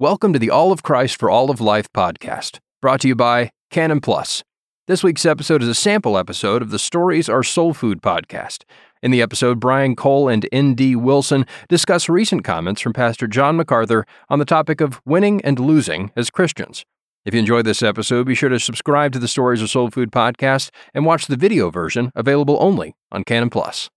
Welcome to the All of Christ for All of Life podcast, brought to you by Canon Plus. This week's episode is a sample episode of the Stories Are Soul Food podcast. In the episode, Brian Kohl and N.D. Wilson discuss recent comments from Pastor John MacArthur on the topic of winning and losing as Christians. If you enjoyed this episode, be sure to subscribe to the Stories Are Soul Food podcast and watch the video version available only on Canon Plus.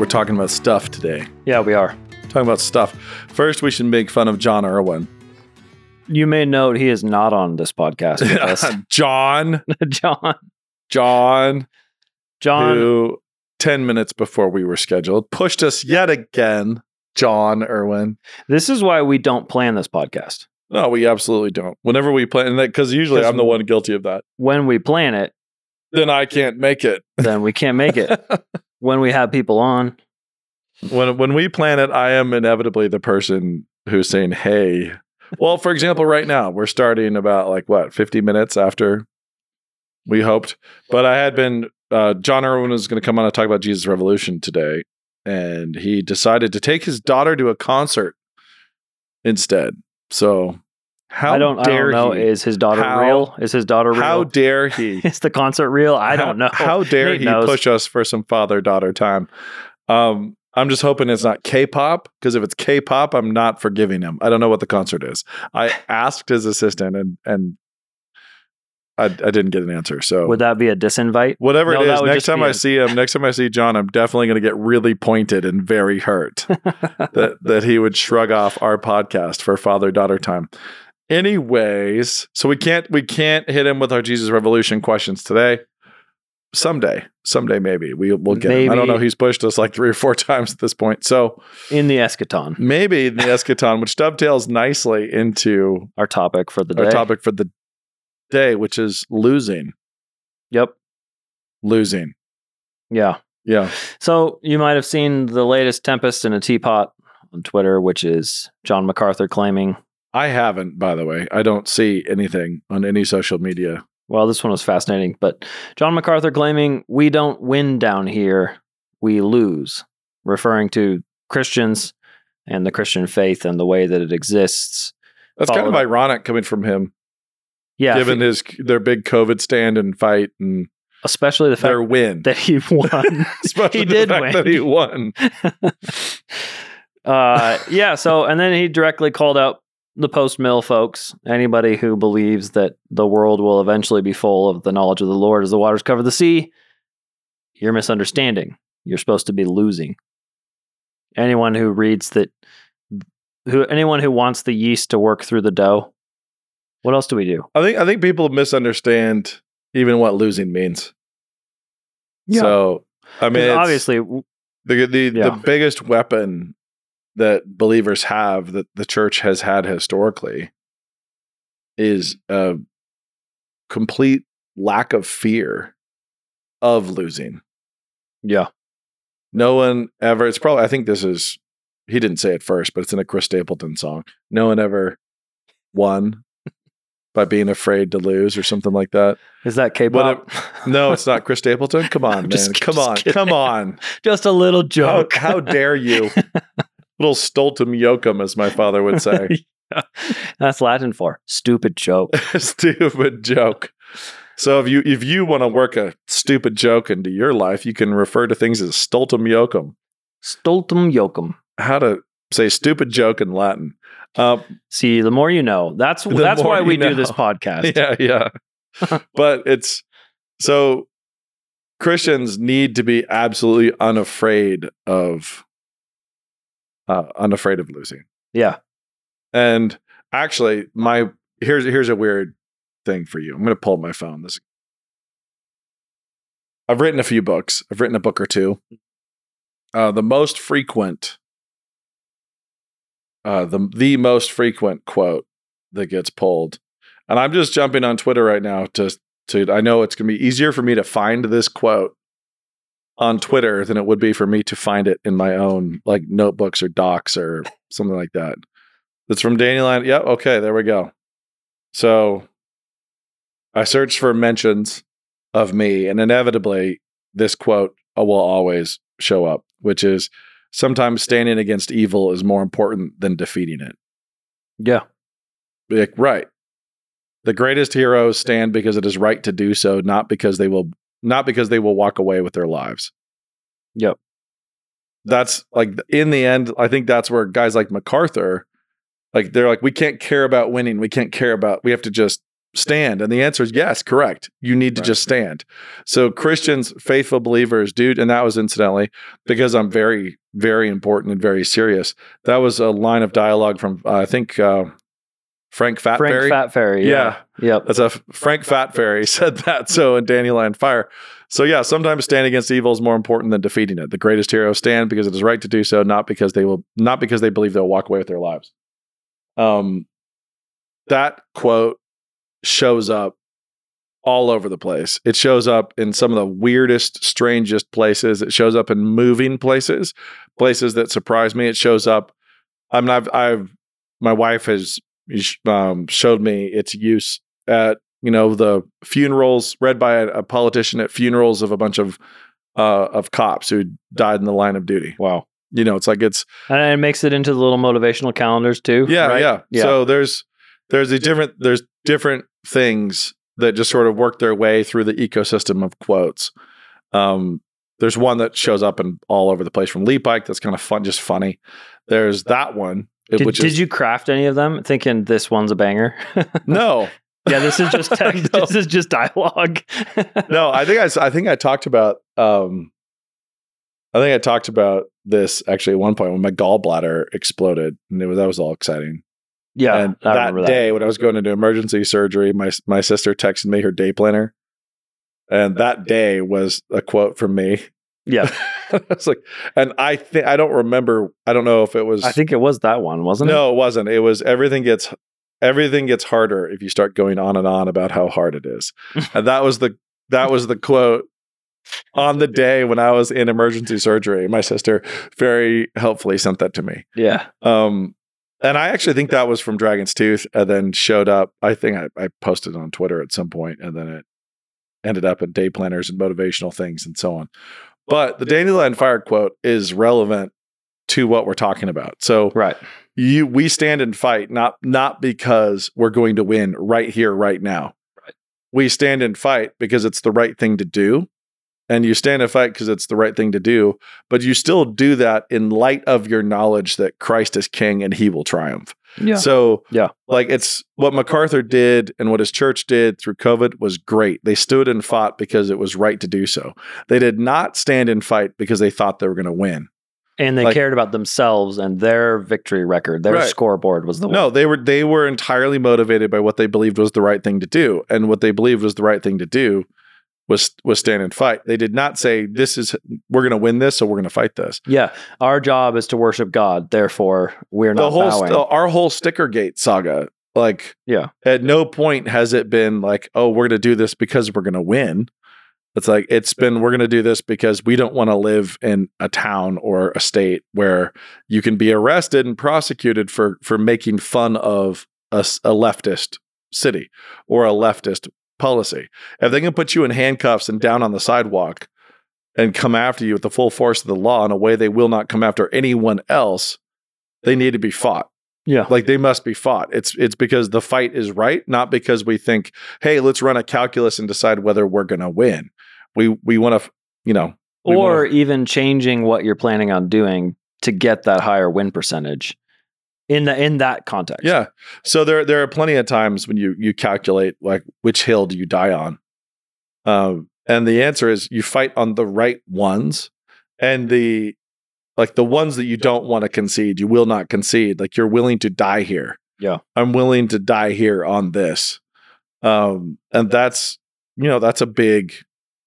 We're talking about stuff today. Yeah, we are. Talking about stuff. First, we should make fun of Jon Erwin. You may note he is not on this podcast with us. John, John. John, John. who 10 minutes before we were scheduled pushed us yet again. Jon Erwin. This is why we don't plan this podcast. No, we absolutely don't. Whenever we plan, that, because usually I'm the one guilty of that. When we plan it, Then I can't make it. then we can't make it. when we have people on, when when we plan it, I am inevitably the person who's saying, "Hey." Well, for example, right now we're starting about like what 50 minutes after we hoped, but I had been uh, Jon Erwin was going to come on and talk about Jesus Revolution today, and he decided to take his daughter to a concert instead. So how I don't. I dare don't know. he? Is his daughter How- real? Is his daughter real? how dare he? is the concert real? I How- don't know. How dare Nate he knows. push us for some father daughter time? Um, I'm just hoping it's not K-pop because if it's K-pop, I'm not forgiving him. I don't know what the concert is. I asked his assistant and and I, I didn't get an answer. So Would that be a disinvite? whatever No, it is, next time I a- see him, next time I see John, I'm definitely going to get really pointed and very hurt that that he would shrug off our podcast for father daughter time. Anyways, so we can't we can't hit him with our Jesus Revolution questions today. Someday, someday maybe we will get. Him. I don't know. He's pushed us like three or four times at this point. So In the eschaton, maybe in the eschaton, which dovetails nicely into our topic for the our day. topic for the day, which is losing, Yep. losing. Yeah. Yeah, So you might have seen the latest tempest in a teapot on Twitter, which is John MacArthur claiming I haven't. By the way, I don't see anything on any social media. Well, this one was fascinating, but John MacArthur claiming we don't win down here, we lose, referring to Christians and the Christian faith and the way that it exists. That's kind of ironic coming from him, Yeah, given his their big COVID stand and fight and especially the their fact win. that he won. Especially he the did fact win. that he won. uh, yeah, so and then he directly called out the post mill folks, anybody who believes that the world will eventually be full of the knowledge of the Lord as the waters cover the sea. You're misunderstanding. You're supposed to be losing. Anyone who reads that, who anyone who wants the yeast to work through the dough. What else do we do? I think I think people misunderstand even what losing means. So I mean, obviously, the the, Yeah. the biggest weapon that believers have that the church has had historically is a complete lack of fear of losing. yeah, No one ever. It's probably. I think this is. He didn't say it first, but it's in a Chris Stapleton song. No one ever won by being afraid to lose or something like that. is that K-pop? No, it's not Chris Stapleton. Come on, man. just- come just on. kidding. Come on. Just a little How, joke. how dare you? Little stultum yokum, as my father would say. That's Latin for stupid joke. stupid joke. So if you if you want to work a stupid joke into your life, you can refer to things as stultum yokum. Stultum yokum. How to say stupid joke in Latin. Um, See, the more you know. That's that's why we you do this podcast. yeah, yeah. but it's so Christians need to be absolutely unafraid of uh, unafraid of losing. Yeah. And actually, my here's here's a weird thing for you. I'm going to pull my phone. This I've written a few books. I've written a book or two. Uh, the most frequent, uh, the the most frequent quote that gets pulled, and I'm just jumping on Twitter right now to to. I know it's going to be easier for me to find this quote on Twitter than it would be for me to find it in my own like notebooks or docs or something like that. That's from Dandelion. Yep. Okay. There we go. So I searched for mentions of me, and inevitably, this quote uh, will always show up, which is sometimes standing against evil is more important than defeating it. Yeah. Like, right. The greatest heroes stand because it is right to do so, not because they will not because they will walk away with their lives. Yep. That's like in the end, I think that's where guys like MacArthur, like they're like, we can't care about winning. We can't care about we have to just stand. And the answer is yes, correct. You need to Right. just stand. So Christians, faithful believers, dude, and that was incidentally because I'm very, very important and very serious. That was a line of dialogue from uh, I think uh, Frank Fat Fairy. Frank Fat Fairy. Yeah. Yep. That's a Frank Fat Fairy said that. So in Dandelion Fire. So yeah, sometimes stand against evil is more important than defeating it. The greatest heroes stand because it is right to do so, not because they will, not because they believe they'll walk away with their lives. Um, that quote shows up all over the place. It shows up in some of the weirdest, strangest places. It shows up in moving places, places that surprise me. It shows up. I mean, I've, I've, my wife has um, showed me its use at you know the funerals read by a, a politician at funerals of a bunch of uh, of cops who died in the line of duty. Wow. You know, it's like it's And it makes it into the little motivational calendars too. yeah, right? yeah. Yeah. So there's there's a different there's different things that just sort of work their way through the ecosystem of quotes. Um, there's one that shows up in all over the place from Leepike that's kind of fun, just funny. There's that one, Did, did you craft any of them thinking this one's a banger? no, yeah, this is just text, No. this is just dialogue. no, I think I, I think I talked about um I think I talked about this actually at one point when my gallbladder exploded and it was that was all exciting. yeah, and that remember day when I was going into emergency surgery, my my sister texted me her day planner. And that day was a quote from me. Yeah, it's like and I think I don't remember I don't know if it was I think it was that one, wasn't it? No, it wasn't. It was everything gets everything gets harder if you start going on and on about how hard it is. and that was the that was the quote on the day when I was in emergency surgery. My sister very helpfully sent that to me. Yeah, Um and I actually think that was from Dragon's Tooth and then showed up. I think I, I posted it on Twitter at some point and then it ended up in day planners and motivational things and so on. But the Dandelion Fire quote is relevant to what we're talking about. So right. you we stand and fight not not because we're going to win right here right now Right. we stand and fight because it's the right thing to do and you stand and fight because it's the right thing to do but you still do that in light of your knowledge that christ is king and he will triumph Yeah, so Yeah. like it's what macarthur did and what his church did through covid was great they stood and fought because it was right to do so they did not stand and fight because they thought they were going to win and they like- cared about themselves and their victory record. Their Right. scoreboard was the one. No, they were they were entirely motivated by what they believed was the right thing to do, and what they believed was the right thing to do was was stand and fight. They did not say this is we're going to win this, so we're going to fight this. Yeah, our job is to worship God. Therefore, we're The not whole bowing. st- our whole sticker gate saga, like Yeah. at no point has it been like, oh, we're going to do this because we're going to win. It's like it's been we're going to do this because we don't want to live in a town or a state where you can be arrested and prosecuted for for making fun of a leftist city or a leftist policy. If they can put you in handcuffs and down on the sidewalk and come after you with the full force of the law in a way they will not come after anyone else, they need to be fought. Yeah, like they must be fought. It's it's because the fight is right not because we think hey let's run a calculus and decide whether we're going to win. We we want to you know or wanna- even changing what you're planning on doing to get that higher win percentage in the in that context. yeah. So there there are plenty of times when you you calculate like which hill do you die on? Um and the answer is you fight on the right ones and the like the ones that you don't want to concede you will not concede. Like you're willing to die here. Yeah. i'm willing to die here on this. Um and that's you know that's a big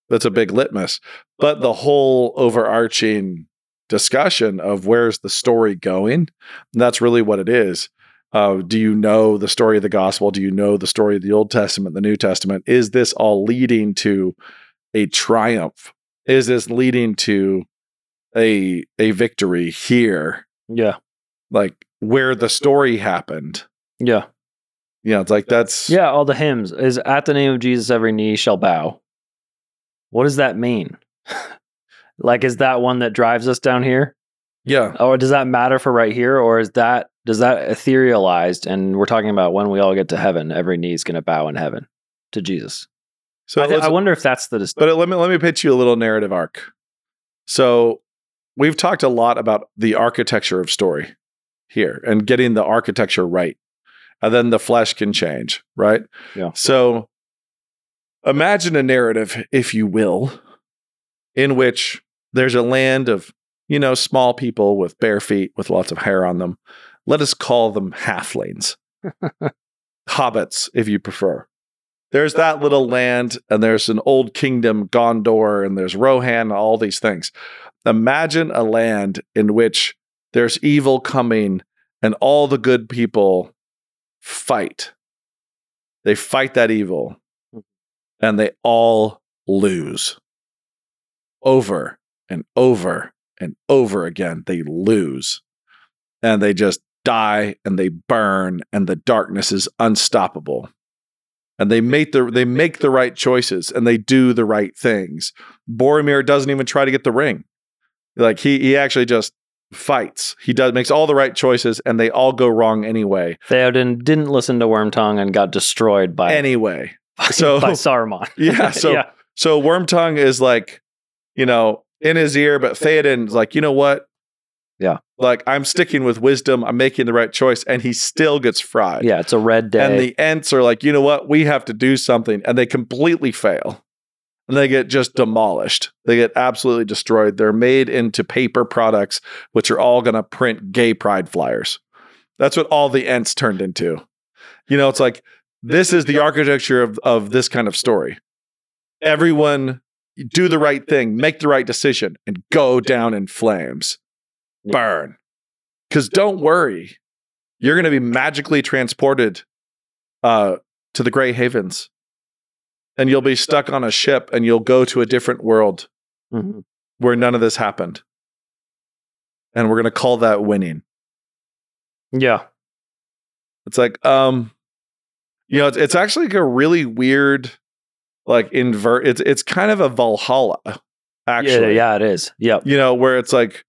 that's a big litmus. But the whole overarching discussion of where's the story going that's really what it is uh, do you know the story of the gospel do you know the story of the old testament the new testament is this all leading to a triumph is this leading to a a victory here yeah, like where the story happened yeah. yeah. it's like that's Yeah, all the hymns is at the name of Jesus, every knee shall bow. What does that mean? like, is that one that drives us down here? yeah. Or does that matter for right here? Or is that, does that etherealized? And we're talking about when we all get to heaven, every knee is going to bow in heaven to Jesus. So I, let's- I wonder if that's the, dis- But uh, let me let me pitch you a little narrative arc. So we've talked a lot about the architecture of story here and getting the architecture right. And then the flesh can change, right? Yeah. So imagine a narrative, if you will, in which there's a land of, you know, small people with bare feet with lots of hair on them. Let us call them halflings. Hobbits, if you prefer. There's that little land and there's an old kingdom gondor and there's rohan all these things. Imagine a land in which there's evil coming and all the good people fight. They fight that evil hmm. and they all lose over and over and over again they lose and they just die and they burn and the darkness is unstoppable and they make the they make the right choices and they do the right things. Boromir doesn't even try to get the ring. Like he he actually just fights. He does makes all the right choices and they all go wrong anyway. Theoden didn't listen to Wormtongue and got destroyed by, Anyway. by, so- by Saruman. Yeah, so yeah. so Wormtongue is like, you know, in his ear, but Theoden's like, you know what? Yeah. Like I'm sticking with wisdom. I'm making the right choice, and he still gets fried. Yeah, it's a red day. And the Ents are like, you know what? We have to do something. And they completely fail. And they get just demolished. They get absolutely destroyed. They're made into paper products, which are all going to print gay pride flyers. That's what all the Ents turned into. You know, it's like, this is the architecture of, of this kind of story. Everyone do the right thing, make the right decision, and go down in flames. Burn. Because don't worry, you're going to be magically transported uh, to the Grey Havens, and you'll be stuck on a ship, and you'll go to a different world Mhm. where none of this happened. And we're going to call that winning. yeah. It's like, um, you know, it's, it's actually like a really weird, like invert. It's it's kind of a Valhalla, actually. Yeah, yeah, it is. Yeah. You know, where it's like,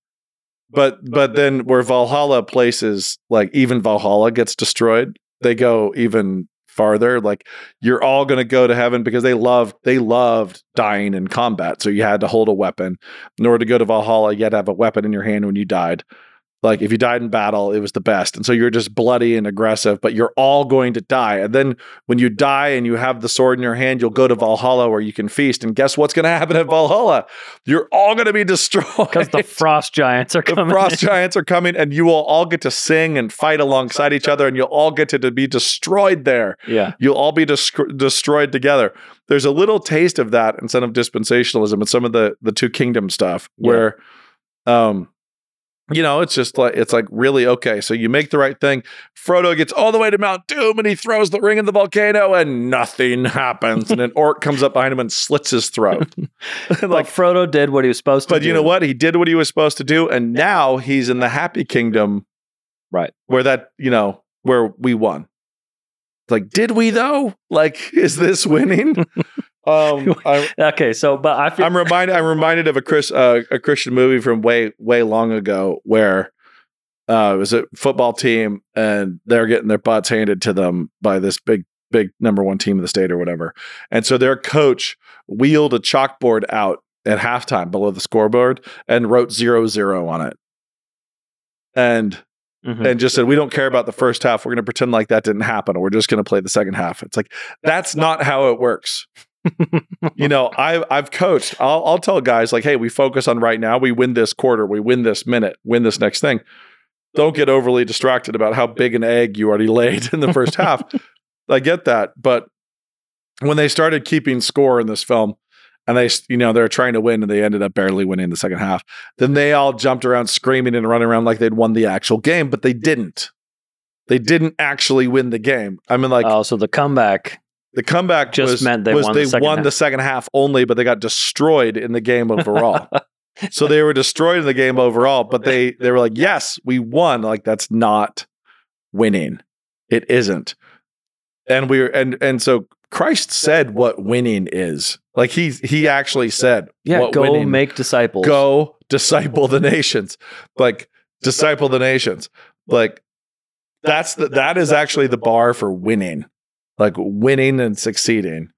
but but then where Valhalla places, like even Valhalla gets destroyed, they go even farther. Like you're all going to go to heaven because they loved they loved dying in combat. So you had to hold a weapon in order to go to Valhalla. You had to have a weapon in your hand when you died. Like if you died in battle, it was the best. And so you're just bloody and aggressive, but you're all going to die. And then when you die and you have the sword in your hand, you'll go to Valhalla where you can feast. And guess what's going to happen at Valhalla? You're all going to be destroyed Because the frost giants are coming. the frost giants are coming, and you will all get to sing and fight alongside each other, and you'll all get to, to be destroyed there. yeah. You'll all be destroyed together. There's a little taste of that in some of dispensationalism and some of the the two kingdom stuff, Yeah. where, um, you know, it's just like it's like really okay. So you make the right thing. Frodo gets all the way to Mount Doom, and he throws the ring in the volcano, and nothing happens. and an orc comes up behind him and slits his throat. Like like Frodo did what he was supposed to but do. you know what? He did what he was supposed to do, and now he's in the happy kingdom, Right. Where that you know where we won. Like, did we though? Like, is this winning? Um, I, Okay, so but I feel I'm reminded. I'm reminded of a Chris uh, a Christian movie from way way long ago where uh, it was a football team and they're getting their butts handed to them by this big big number one team of the state or whatever, and so their coach wheeled a chalkboard out at halftime below the scoreboard and wrote zero zero on it, and Mhm. and just said, "We don't care about the first half. We're going to pretend like that didn't happen, or we're just going to play the second half." It's like that's not how it works you know, I've I've coached. I'll I'll tell guys like, hey, we focus on right now. We win this quarter. We win this minute. Win this next thing. Don't get overly distracted about how big an egg you already laid in the first half. I get that, but when they started keeping score in this film, and they, you know, they're trying to win, and they ended up barely winning the second half. Then they all jumped around screaming and running around like they'd won the actual game, but they didn't. They didn't actually win the game. I mean, like oh, so the comeback. The comeback Just was, meant they was won the they second won half. the second half only, but they got destroyed in the game overall. so they were destroyed in the game overall, but they they were like, yes, we won. Like that's not winning. It isn't. and we're and and so Christ said what winning is. Like he he actually said, Yeah, go winning- make disciples. go disciple the nations like disciple the nations like that's the that is actually the bar for winning like winning and succeeding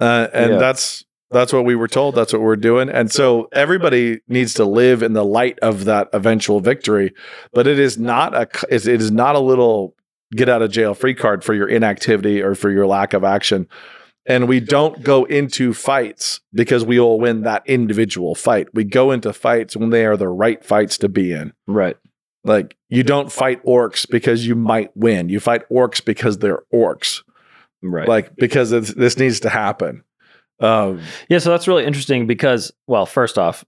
uh, and Yeah. that's that's what we were told that's what we're doing and so everybody needs to live in the light of that eventual victory but it is not a it is not a little get out of jail free card for your inactivity or for your lack of action and we don't go into fights because we will win that individual fight. We go into fights when they are the right fights to be in. Right. Like you don't fight orcs because you might win. You fight orcs because they're orcs. Right. Like because it's, this needs to happen. Um, yeah, so that's really interesting because, well, first off,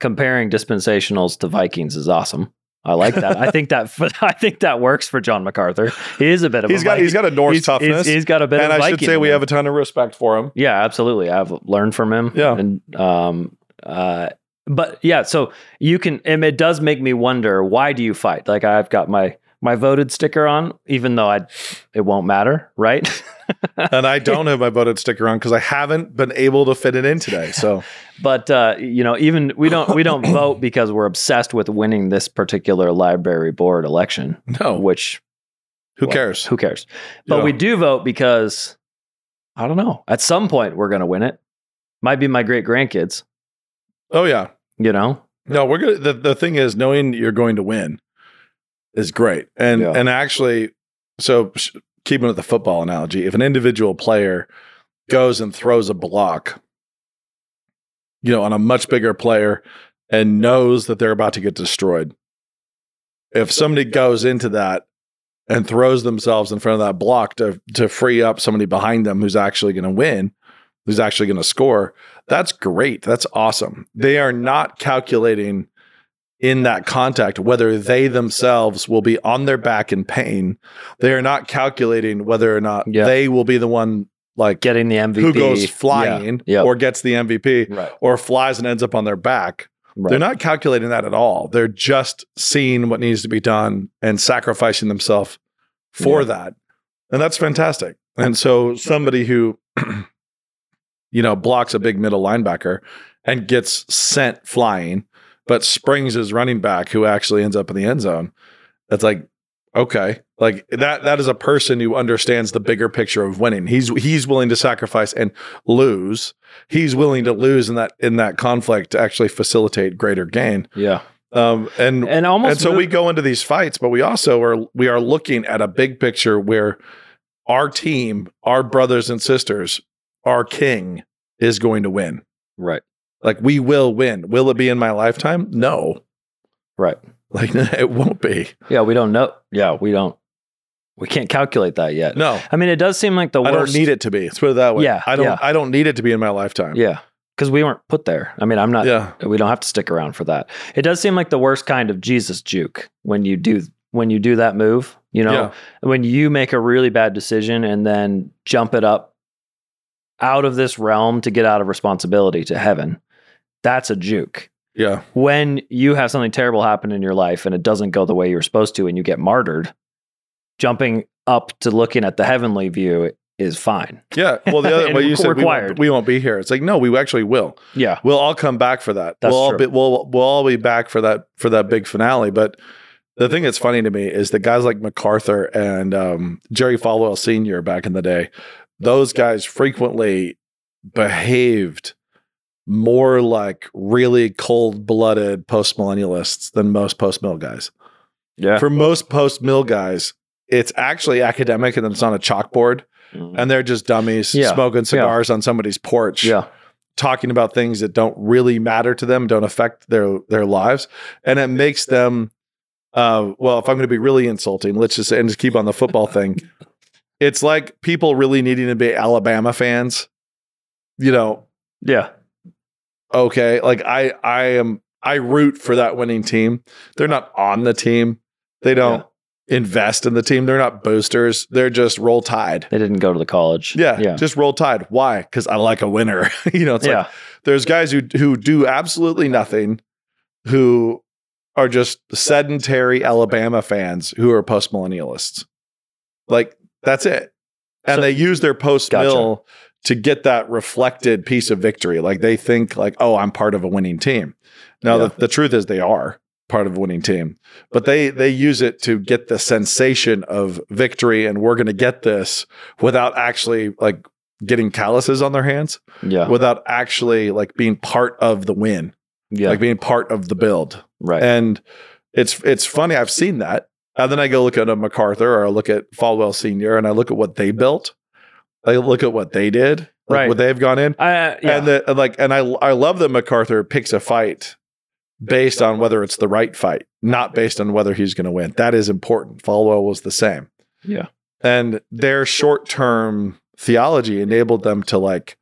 comparing dispensationals to Vikings is awesome. I like that. I think that I think that works for John MacArthur. He is a bit of he's a got Viking. he's got a Norse He's- toughness, he's- he's got a bit and I Viking should say we have a ton of respect for him. Yeah, absolutely. I've learned from him. Yeah. And um uh but yeah, so you can and it does make me wonder why do you fight? Like I've got my my voted sticker on, even though I it won't matter, right? and I don't have my voted sticker on because I haven't been able to fit it in today. So but uh, you know, even we don't we don't vote because we're obsessed with winning this particular library board election, no, which who well, cares? Who cares? But Yeah. we do vote because I don't know. At some point we're gonna win it. Might be my great grandkids, Oh yeah, you know? No, we're good. The, the thing is, knowing you're going to win is great. And Yeah. and actually, so keeping with the football analogy, if an individual player goes and throws a block, you know, on a much bigger player and knows that they're about to get destroyed, if somebody goes into that and throws themselves in front of that block to to free up somebody behind them who's actually going to win, who's actually going to score, that's great. That's awesome. They are not calculating in that contact whether they themselves will be on their back in pain. They are not calculating whether or not Yeah. they will be the one like Getting the MVP. who goes flying Yeah. or gets the MVP Right. or flies and ends up on their back. right. They're not calculating that at all. They're just seeing what needs to be done and sacrificing themselves for Yeah. that. And that's fantastic. And so somebody who you know blocks a big middle linebacker and gets sent flying but springs his running back who actually ends up in the end zone. That's like okay. Like that that is a person who understands the bigger picture of winning. He's he's willing to sacrifice and lose. He's willing to lose in that in that conflict to actually facilitate greater gain. Yeah. Um, and And almost and so move- we go into these fights, but we also are we are looking at a big picture where our team, our brothers and sisters, our king is going to win. Right. Like we will win. Will it be in my lifetime? No. Right. Like it won't be. Yeah, we don't know. Yeah, we don't we can't calculate that yet. No. I mean, it does seem like the I worst. don't need it to be. Let's put it that way. Yeah, I don't yeah. I don't need it to be in my lifetime. Yeah. Because we weren't put there. I mean, I'm not Yeah. we don't have to stick around for that. It does seem like the worst kind of Jesus juke when you do when you do that move, you know, Yeah. when you make a really bad decision and then jump it up out of this realm to get out of responsibility to heaven. That's a juke. Yeah. When you have something terrible happen in your life and it doesn't go the way you were supposed to and you get martyred, jumping up to looking at the heavenly view is fine. Yeah. Well, the other way you said we won't, we won't be here. It's like no, we actually will. Yeah. We'll all come back for that. That's we'll all true. be we'll we'll all be back for that for that big finale. But the thing that's funny to me is that guys like MacArthur and um, Jerry Falwell Sr. back in the day, those guys frequently behaved more like really cold blooded post millennialists than most post mill guys. Yeah. For most post mill guys, it's actually academic and then it's on a chalkboard and they're just dummies Yeah. smoking cigars on somebody's porch yeah. talking about things that don't really matter to them, don't affect their their lives, and it makes them. Uh, well, if I'm going to be really insulting, let's just say, and just keep on the football thing. It's like people really needing to be Alabama fans. You know, Yeah. Okay, like I I am I root for that winning team. They're not on the team. They don't invest in the team. They're not boosters. They're just roll tide. They didn't go to the college. Yeah, Yeah. just roll tide. Why? Because I like a winner. you know, it's like yeah. there's guys who who do absolutely nothing who are just sedentary Alabama fans who are post millennialists. Like that's it. and So- they use their post mill to get that reflected piece of victory. Like they think like, oh, I'm part of a winning team. Now Yeah. the, the truth is they are part of a winning team, but they they use it to get the sensation of victory, and we're going to get this without actually like getting calluses on their hands, Yeah. without actually like being part of the win, Yeah. like being part of the build. right. And it's it's funny. I've seen that, and then I go look at a MacArthur or I look at Falwell Senior, and I look at what they built. I look at what they did, like Right. what they've gone in, uh, yeah. and the, like, and I I love that MacArthur picks a fight based on whether it's the right fight, not based on whether he's going to win. That is important. Falwell was the same, yeah. and their short term theology enabled them to like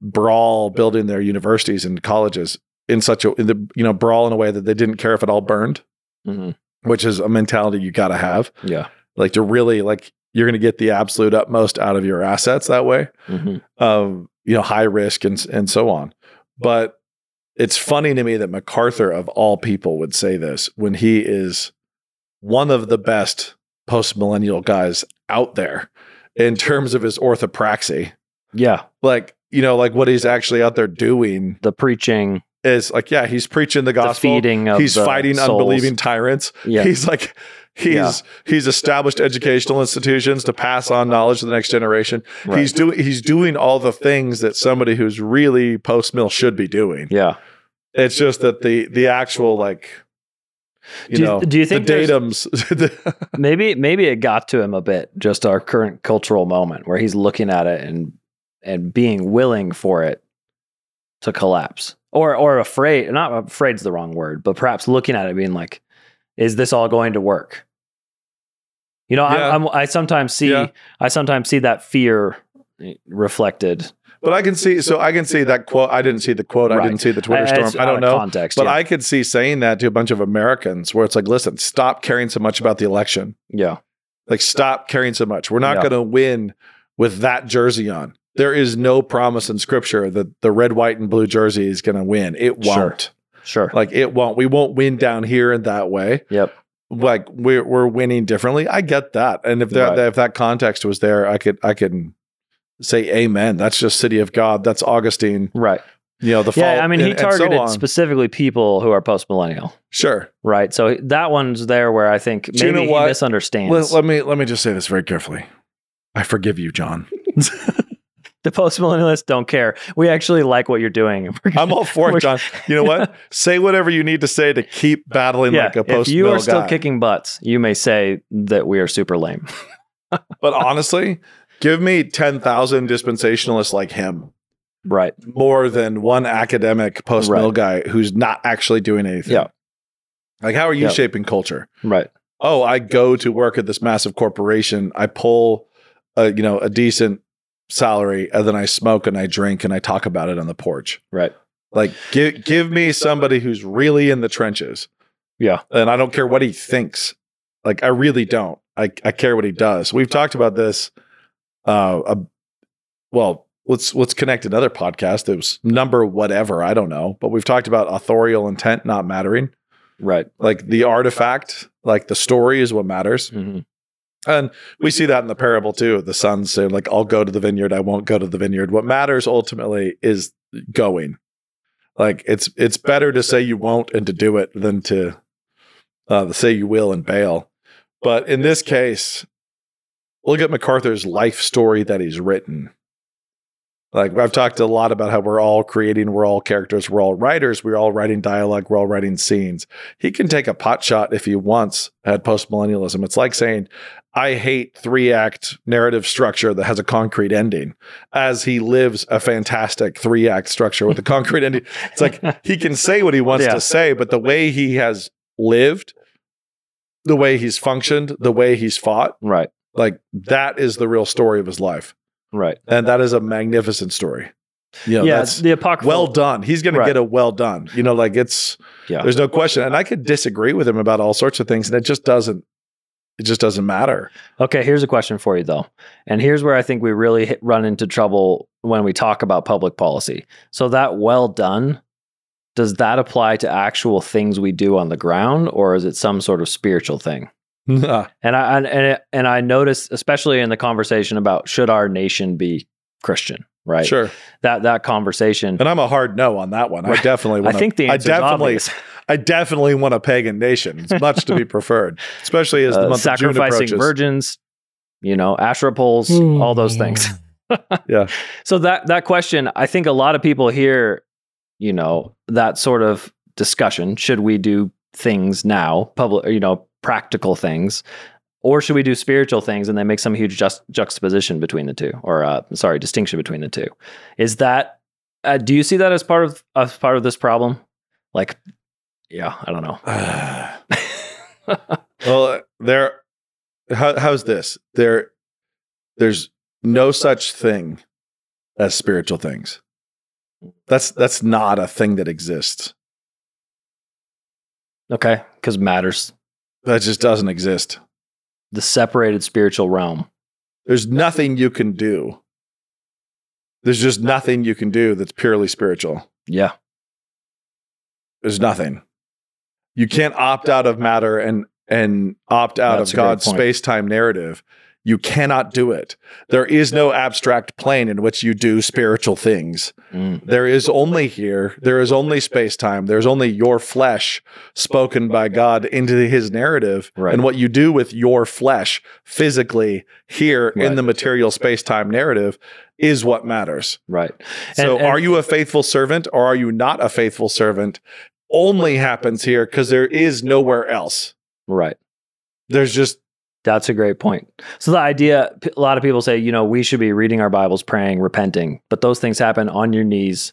brawl building their universities and colleges in such a in the, you know brawl in a way that they didn't care if it all burned Mhm. which is a mentality you got to have Yeah. like to really like you're going to get the absolute utmost out of your assets that way hmm um you know high risk and and so on but it's funny to me that MacArthur of all people would say this when he is one of the best post millennial guys out there in terms of his orthopraxy Yeah. like you know like what he's actually out there doing The preaching, is like yeah he's preaching the the gospel feeding of he's the fighting souls. unbelieving tyrants Yeah. he's like he's Yeah. he's established educational institutions to pass on knowledge to the next generation Right. he's doing he's doing all the things that somebody who's really post mill should be doing yeah. it's just that the the actual like you Do you- know do you think the datums maybe maybe it got to him a bit just our current cultural moment where he's looking at it and and being willing for it to collapse or or afraid not afraid's the wrong word but perhaps looking at it being like is this all going to work you know Yeah. I, I'm, I sometimes see Yeah. i sometimes see that fear eh, reflected but i can see so i can see that quote i didn't see the quote i didn't see the twitter storm it's i don't know context but yeah. i could see saying that to a bunch of americans where it's like listen stop caring so much about the election yeah Like, stop caring so much. We're not going to win with that jersey on. There is no promise in scripture that the red, white, and blue jersey is going to win. It won't. sure Like, it won't. We won't win down here in that way. yep Like, we're, we're winning differently. I get that. And if that, Right. if that context was there, I could, I could say amen. That's just city of God. That's Augustine, right you know, the yeah fall. i mean he and- so targeted on. specifically people who are post-millennial Sure. Right. So that one's there where I think Do you maybe know he misunderstands. Let, let me, let me just say this very carefully. I forgive you, John. the post millennialists don't care. We actually like what you're doing. We're I'm all for it, John. You know what? say whatever you need to say to keep battling Yeah, like a if post you are still guy. kicking butts, you may say that we are super lame. But honestly, give me 10,000 dispensationalists like him Right. more than one academic post mill Right. guy who's not actually doing anything. Yeah. Like, how are you Yeah. shaping culture? Right. Oh, I go to work at this massive corporation. I pull, a, you know, a decent salary, and then I smoke and I drink and I talk about it on the porch. Right. Like, give give me somebody who's really in the trenches. Yeah. and I don't care what he thinks. Like I really don't. I I care what he does. We've talked about this. Uh, well, let's let's connect another podcast. It was number whatever I don't know, but we've talked about authorial intent not mattering. Right. Like the artifact, like the story is what matters. Mhm. And we see that in the parable too. The sons say, like, I'll go to the vineyard, I won't go to the vineyard. What matters ultimately is going. Like it's it's better to say you won't and to do it than to uh, to say you will and bail. But in this case, look at MacArthur's life story that he's written. Like I've talked a lot about how we're all creating, we're all characters, we're all writers, we're all writing dialogue, we're all writing scenes. He can take a pot shot if he wants at postmillennialism. It's like saying, I hate three act narrative structure that has a concrete ending, as he lives a fantastic three act structure with a concrete ending. It's like he can say what he wants Yeah. to say, but the way he has lived, the way he's functioned, the way he's fought, Right. like that is the real story of his life. Right. And that is a magnificent story. You know, yeah. that's The apocryphal. well done. He's going Right. to get a well done. You know, like it's, Yeah. there's no question. And I could disagree with him about all sorts of things, and it just doesn't, it just doesn't matter. Okay, here's a question for you though. And here's where I think we really hit, run into trouble when we talk about public policy. So that well done, does that apply to actual things we do on the ground or is it some sort of spiritual thing? And I and and, it, and I noticed, especially in the conversation about should our nation be Christian, right? Sure. That that conversation. And I'm a hard no on that one. I definitely I want think the I answer definitely obvious. I definitely want a pagan nation. It's much to be preferred, especially as the Uh, month of June sacrificing approaches. virgins, you know, Asherah poles, all those things. Yeah. So that that question, I think a lot of people hear, you know, that sort of discussion. Should we do things now, public, you know, practical things, or should we do spiritual things? And they make some huge just, juxtaposition between the two, or uh, sorry, distinction between the two. Is that? Uh, do you see that as part of as part of this problem? Like, yeah, I don't know. well, there. How, how's this? There, there's no such thing as spiritual things. That's that's not a thing that exists. Okay, because matters. That just doesn't exist. The separated spiritual realm. There's nothing you can do. There's just nothing you can do that's purely spiritual. Yeah. There's nothing. You can't opt out of matter and and opt out That's of God's space-time narrative. You cannot do it. There is no abstract plane in which you do spiritual things. Mm. There is only here, there is only space-time. There's only your flesh spoken by God into his narrative. Right. And what you do with your flesh physically here in the material space-time narrative is what matters. Right. So, And- and- are you a faithful servant or are you not a faithful servant? Only happens here because there is nowhere else. Right. There's just That's a great point. So the idea, a lot of people say, you know, we should be reading our Bibles, praying, repenting, but those things happen on your knees,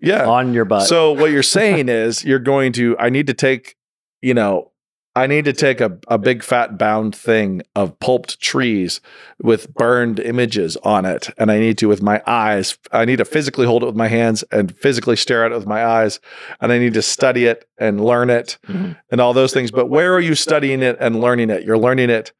yeah. on your butt. so what you're saying is you're going to. I need to take, you know, I need to take a, a big fat bound thing of pulped trees with burned images on it. And I need to, with my eyes, I need to physically hold it with my hands and physically stare at it with my eyes. And I need to study it and learn it Mhm. and all those things. But where are you studying it and learning it? You're learning it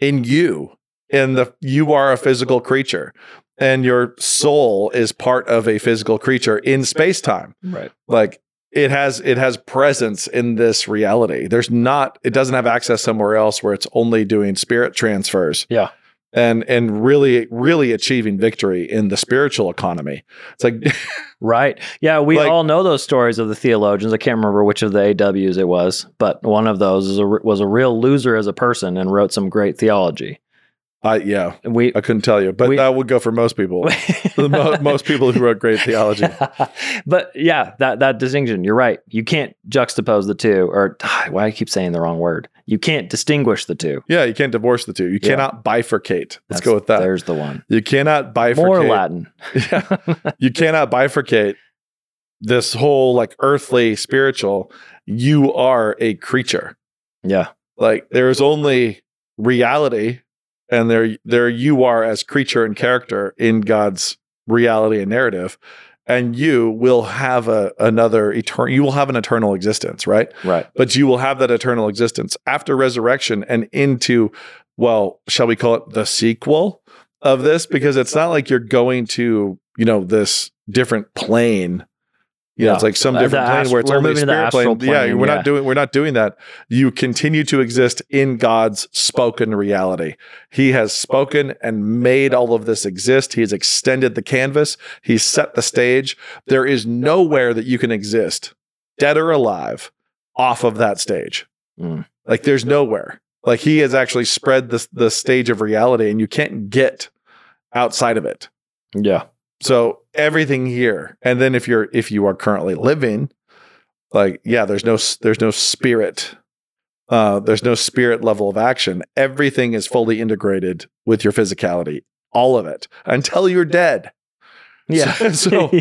in you. In the you are a physical creature. And your soul is part of a physical creature in space time Right. like it has it has presence in this reality there's not it doesn't have access somewhere else where it's only doing spirit transfers Yeah. and and really really achieving victory in the spiritual economy it's like Right. Yeah. We Like- all know those stories of the theologians. I can't remember which of the AWs it was, but one of those is a, was a real loser as a person and wrote some great theology. I yeah we, i couldn't tell you but We- that would go for most people The mo- most people who wrote great theology but yeah, that that distinction, you're right. You can't juxtapose the two, or ah, why I keep saying the wrong word. You can't distinguish the two. yeah you can't divorce the two you Yeah. cannot bifurcate let's That's- go with that There's the one. you cannot bifurcate More Latin. yeah. you cannot bifurcate this whole like earthly spiritual you are a creature Yeah. like there is only reality and there there you are as creature and character in god's reality and narrative and you will have a another eternal you will have an eternal existence right Right. but you will have that eternal existence after resurrection and into well shall we call it the sequel of this because it's not like you're going to you know this different plane you know Yeah. it's like some the different plane where it's only moving to the spirit plane. astral yeah we're yeah. not doing we're not doing that you continue to exist in god's spoken reality he has spoken and made all of this exist he has extended the canvas he's set the stage there is nowhere that you can exist dead or alive off of that stage Mm. like there's nowhere like he has actually spread the, the stage of reality and you can't get outside of it Yeah. So everything here and then if you're if you are currently living like yeah there's no there's no spirit uh there's no spirit level of action everything is fully integrated with your physicality all of it until you're dead Yeah. So-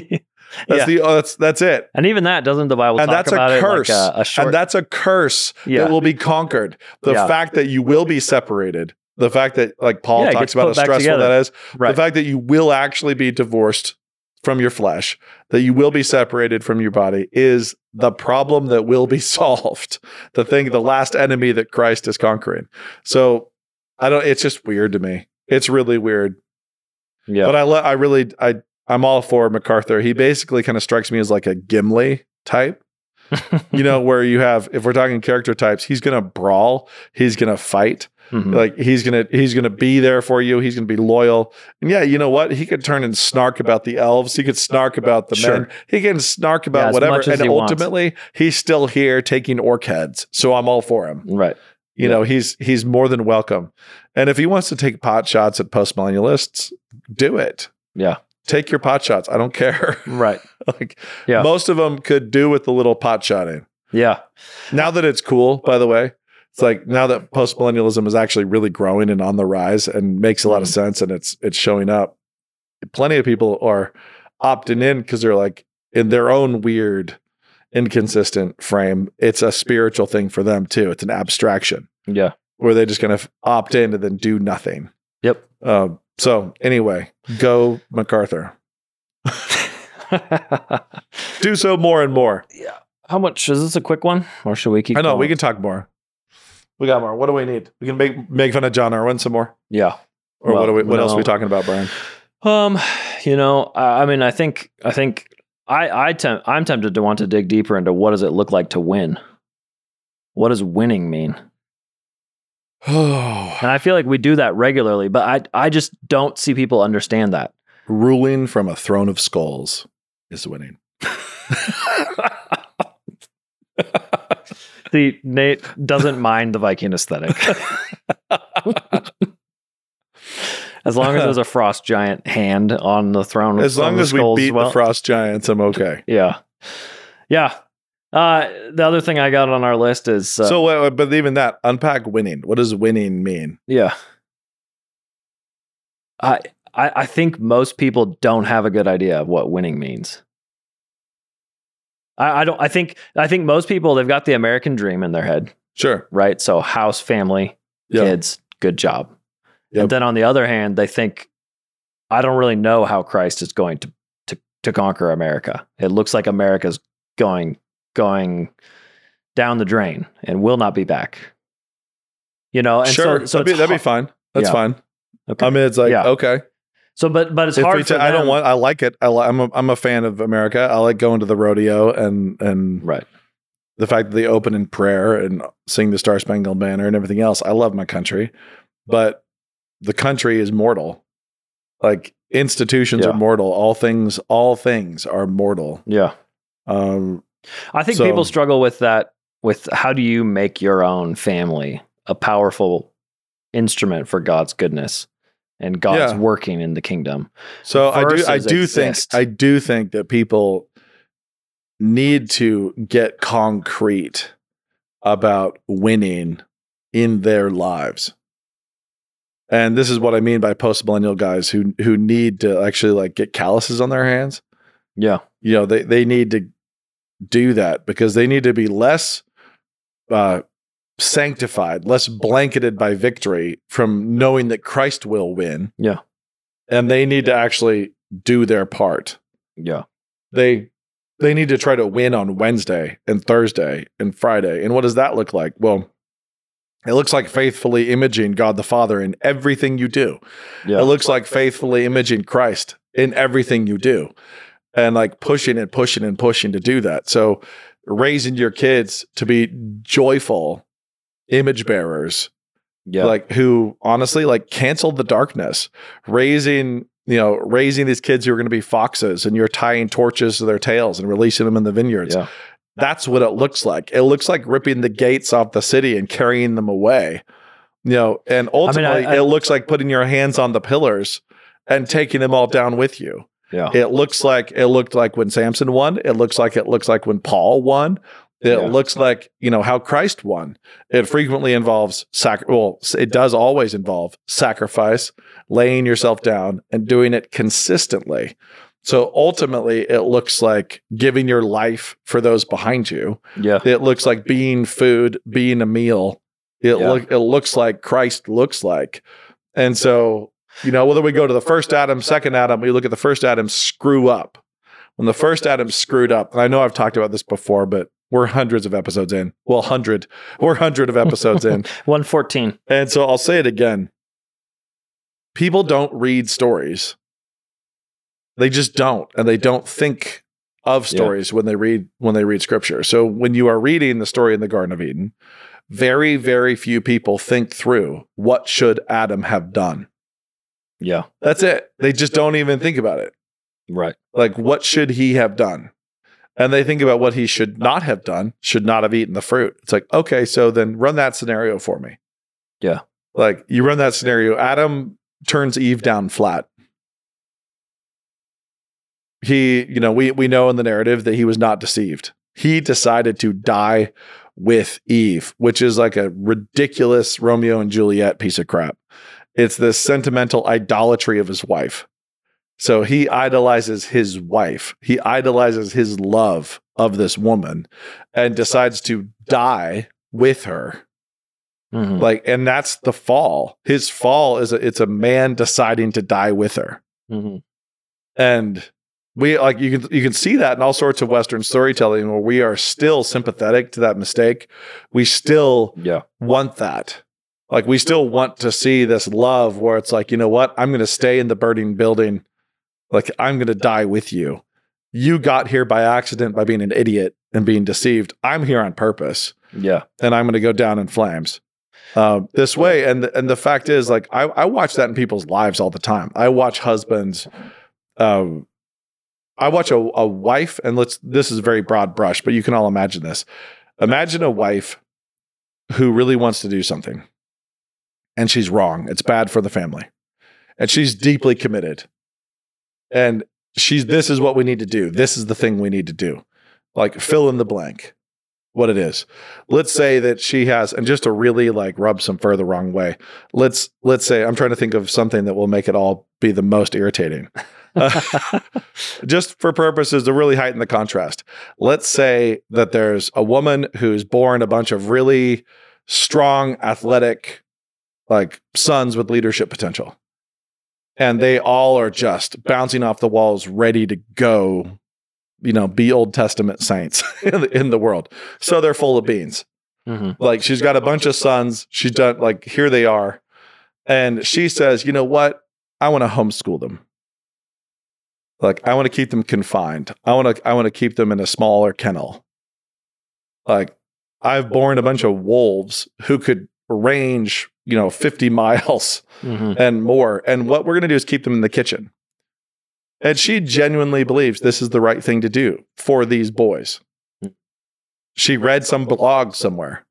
that's Yeah. the oh, that's that's it and even that doesn't the Bible and talk that's a curse it like a, a short? and that's a curse yeah. that will be conquered the Yeah. fact that you will be separated the fact that like paul Yeah, talks about how stressful together. that is right. the fact that you will actually be divorced from your flesh, that you will be separated from your body, is the problem that will be solved. The thing, the last enemy that Christ is conquering. So I don't. It's just weird to me. It's really weird. yeah. But I, le- I really, I, I'm all for MacArthur. He basically kind of strikes me as like a Gimli type. You know, where you have, if we're talking character types, he's going to brawl, he's going to fight, Mhm. like he's gonna he's gonna be there for you. He's gonna be loyal. And yeah, you know what? He could turn and snark about the elves. He could snark about the Sure. men. He can snark about as whatever. And he wants. ultimately, he's still here taking orc heads. So I'm all for him. right. You know, he's he's more than welcome. And if he wants to take pot shots at post millennialists, do it. Yeah. Take your pot shots. I don't care. Right. like Yeah. most of them could do with a little pot shotting. Yeah. Now that it's cool, by the way, it's like now that post millennialism is actually really growing and on the rise and makes a lot of Mm-hmm. sense and it's it's showing up. Plenty of people are opting in because they're like in their own weird, inconsistent frame. It's a spiritual thing for them too. It's an abstraction Yeah. where they're just going to opt in and then do nothing. Yep. Um, so anyway, go MacArthur. Do so more and more. Yeah. How much is this a quick one, or should we keep? I know going? we can talk more. We got more. What do we need? We can make make fun of Jon Erwin some more. Yeah. Or what Well, are we, what else are we talking about, Brian? Um, you know, I, I mean, I think, I think, I, I, tem- I'm tempted to want to dig deeper into what does it look like to win. What does winning mean? Oh, And I feel like we do that regularly, but I, I just don't see people understand that. ruling from a throne of skulls is winning. See, Nate doesn't mind the Viking aesthetic. as long as there's a frost giant hand on the throne. As long as we beat well- the frost giants, I'm okay. Yeah. Yeah. Uh, the other thing I got on our list is uh, so, wait, but even that, unpack winning. What does winning mean? yeah. I, I I think most people don't have a good idea of what winning means. I, I don't. I think I think most people they've got the American dream in their head, Sure. right? So house, family, Yeah. kids, good job. Yep. And then on the other hand, they think I don't really know how Christ is going to to to conquer America. It looks like America's going going down the drain and will not be back. You know, and sure. so so that'd, be, that'd be fine. That's Yeah. fine. okay. I mean, it's like, Yeah. okay. So but but it's If hard we for I don't want, I like it. I li- I'm, a, I'm a fan of America. I like going to the rodeo and, and right. the fact that they open in prayer and sing the Star Spangled Banner and everything else. I love my country, but the country is mortal. Like institutions Yeah. are mortal. All things, all things are mortal. Yeah. Um, I think So- people struggle with that with how do you make your own family a powerful instrument for God's goodness and God's Yeah. working in the kingdom. so I do, I do exist. think, I do think that people need to get concrete about winning in their lives. And this is what I mean by post millennial guys who who need to actually like get calluses on their hands. Yeah. you know they they need to do that because they need to be less uh sanctified less blanketed by victory from knowing that Christ will win Yeah. and they need to actually do their part Yeah. they they need to try to win on Wednesday and Thursday and Friday and what does that look like well it looks like faithfully imaging God the Father in everything you do Yeah. it looks like faithfully imaging Christ in everything you do and like pushing and pushing and pushing to do that. So raising your kids to be joyful image bearers, yeah. like who honestly like canceled the darkness, raising, you know, raising these kids who are going to be foxes and you're tying torches to their tails and releasing them in the vineyards. yeah. That's what it looks like. It looks like ripping the gates off the city and carrying them away. You know, and ultimately I- it looks like putting your hands on the pillars and taking them all down with you. Yeah. It looks like it looked like when Samson won. It looks like it looks like when Paul won. It Yeah. looks like you know how Christ won. It frequently involves sac. Well, it does always involve sacrifice, laying yourself down, and doing it consistently. So ultimately, it looks like giving your life for those behind you. Yeah. It looks like being food, being a meal. It Yeah. look it looks like Christ looks like. And so, you know, whether we go to the first Adam, second Adam, we look at the first Adam screw up. When the first Adam screwed up, and I know I've talked about this before, but we're hundreds of episodes in. Well, hundred. We're hundred of episodes in. 114. And so I'll say it again. People don't read stories. They just don't. And they don't think of Yeah. stories when they read when they read scripture. So when you are reading the story in the Garden of Eden, very very few people think through what should Adam have done. Yeah. That's it. They just don't even think about it. Right. Like what should he have done? And they think about what he should not have done, should not have eaten the fruit. It's like, okay, so then run that scenario for me. Yeah. Like you run that scenario, Adam turns Eve down flat. He, you know, we we know in the narrative that he was not deceived. He decided to die with Eve, which is like a ridiculous Romeo and Juliet piece of crap. It's this sentimental idolatry of his wife. So he idolizes his wife. He idolizes his love of this woman and decides to die with her Mhm. like and that's the fall his fall is a, it's a man deciding to die with her Mhm. and we like you can you can see that in all sorts of western storytelling where we are still sympathetic to that mistake we still Yeah. want that like we still want to see this love where it's like you know what i'm going to stay in the burning building like i'm going to die with you you got here by accident by being an idiot and being deceived i'm here on purpose Yeah. and I'm going to go down in flames uh, this way. And and the fact is, like, I, I watch that in people's lives all the time. I watch husbands. Um, I watch a, a wife, and let's. This is a very broad brush, but you can all imagine this. Imagine a wife who really wants to do something, and she's wrong. It's bad for the family, and she's deeply committed. And she's. This is what we need to do. This is the thing we need to do. Like fill in the blank what it is. Let's say that she has, and just to really like rub some fur the wrong way, let's let's say I'm trying to think of something that will make it all be the most irritating. Uh, just for purposes to really heighten the contrast. Let's say that there's a woman who's born a bunch of really strong, athletic, like sons with leadership potential. And they all are just bouncing off the walls, ready to go you know, be Old Testament saints in the, in the world. So they're full of beans. Mhm. Like she's got a bunch of sons. She's done like here they are. And she says, you know what? I want to homeschool them. Like I want to keep them confined. I want to I want to keep them in a smaller kennel. Like I've born a bunch of wolves who could range, you know, 50 miles Mhm. and more. And what we're going to do is keep them in the kitchen. And she genuinely believes this is the right thing to do for these boys. She read some blog somewhere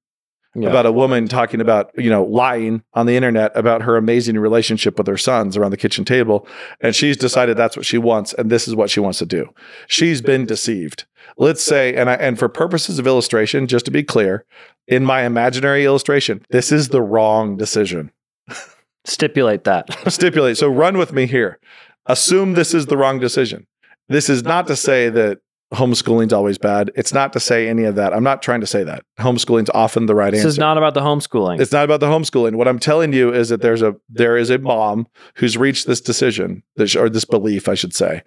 Yeah. about a woman talking about, you know, lying on the internet about her amazing relationship with her sons around the kitchen table. And she's decided that's what she wants and this is what she wants to do. She's been deceived. Let's say, and I, and for purposes of illustration, just to be clear, in my imaginary illustration, this is the wrong decision Stipulate that. stipulate. So run with me here. Assume this is the wrong decision. This is not to say that homeschooling's always bad. It's not to say any of that. I'm not trying to say that. Homeschooling's often the right this answer. This is not about the homeschooling. it's not about the homeschooling. What I'm telling you is that there's a there is a mom who's reached this decision, or this belief, I should say,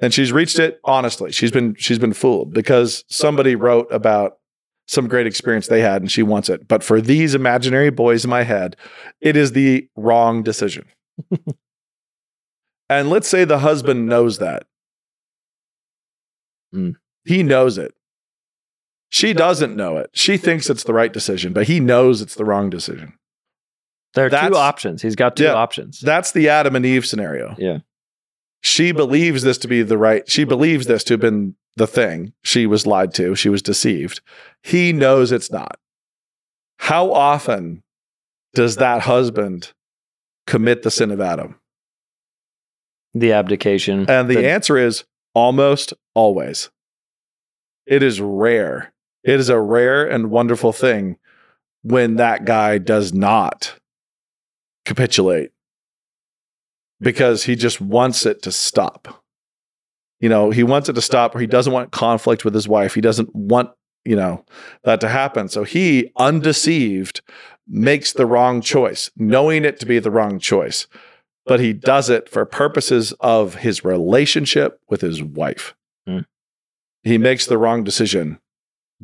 and she's reached it honestly. She's been she's been fooled because somebody wrote about some great experience they had, and she wants it. But for these imaginary boys in my head, it is the wrong decision. and let's say the husband knows that. Mm. He knows it. She doesn't know it. She thinks it's the right decision, but he knows it's the wrong decision. there are two options. He's got two Yeah. options. That's the Adam and Eve scenario. Yeah. She believes this to be the right. She believes this to have been the thing. She was lied to. She was deceived. He knows it's not. How often does that husband commit the sin of Adam? the abdication. And the, The- answer is almost always. It is rare. It is a rare and wonderful thing when that guy does not capitulate because he just wants it to stop. You know, he wants it to stop or he doesn't want conflict with his wife. He doesn't want, you know, that to happen. So he, undeceived, makes the wrong choice, knowing it to be the wrong choice but he does it for purposes of his relationship with his wife. Hmm. He makes the wrong decision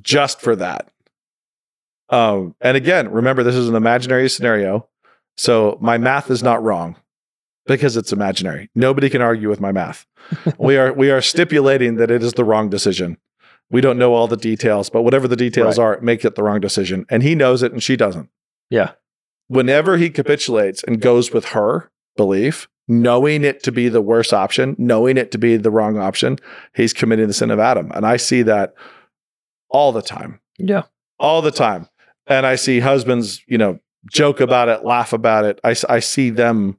just for that. Um, and again, remember, this is an imaginary scenario. So my math is not wrong. because it's imaginary. Nobody can argue with my math. we are we are stipulating that it is the wrong decision. We don't know all the details, but whatever the details Right. are, make it the wrong decision. And he knows it and she doesn't. Yeah. Whenever he capitulates and goes with her belief, knowing it to be the worst option, knowing it to be the wrong option, he's committing the sin of Adam. And I see that all the time Yeah. all the time. And I see husbands, you know, joke about it, laugh about it. I, I see them,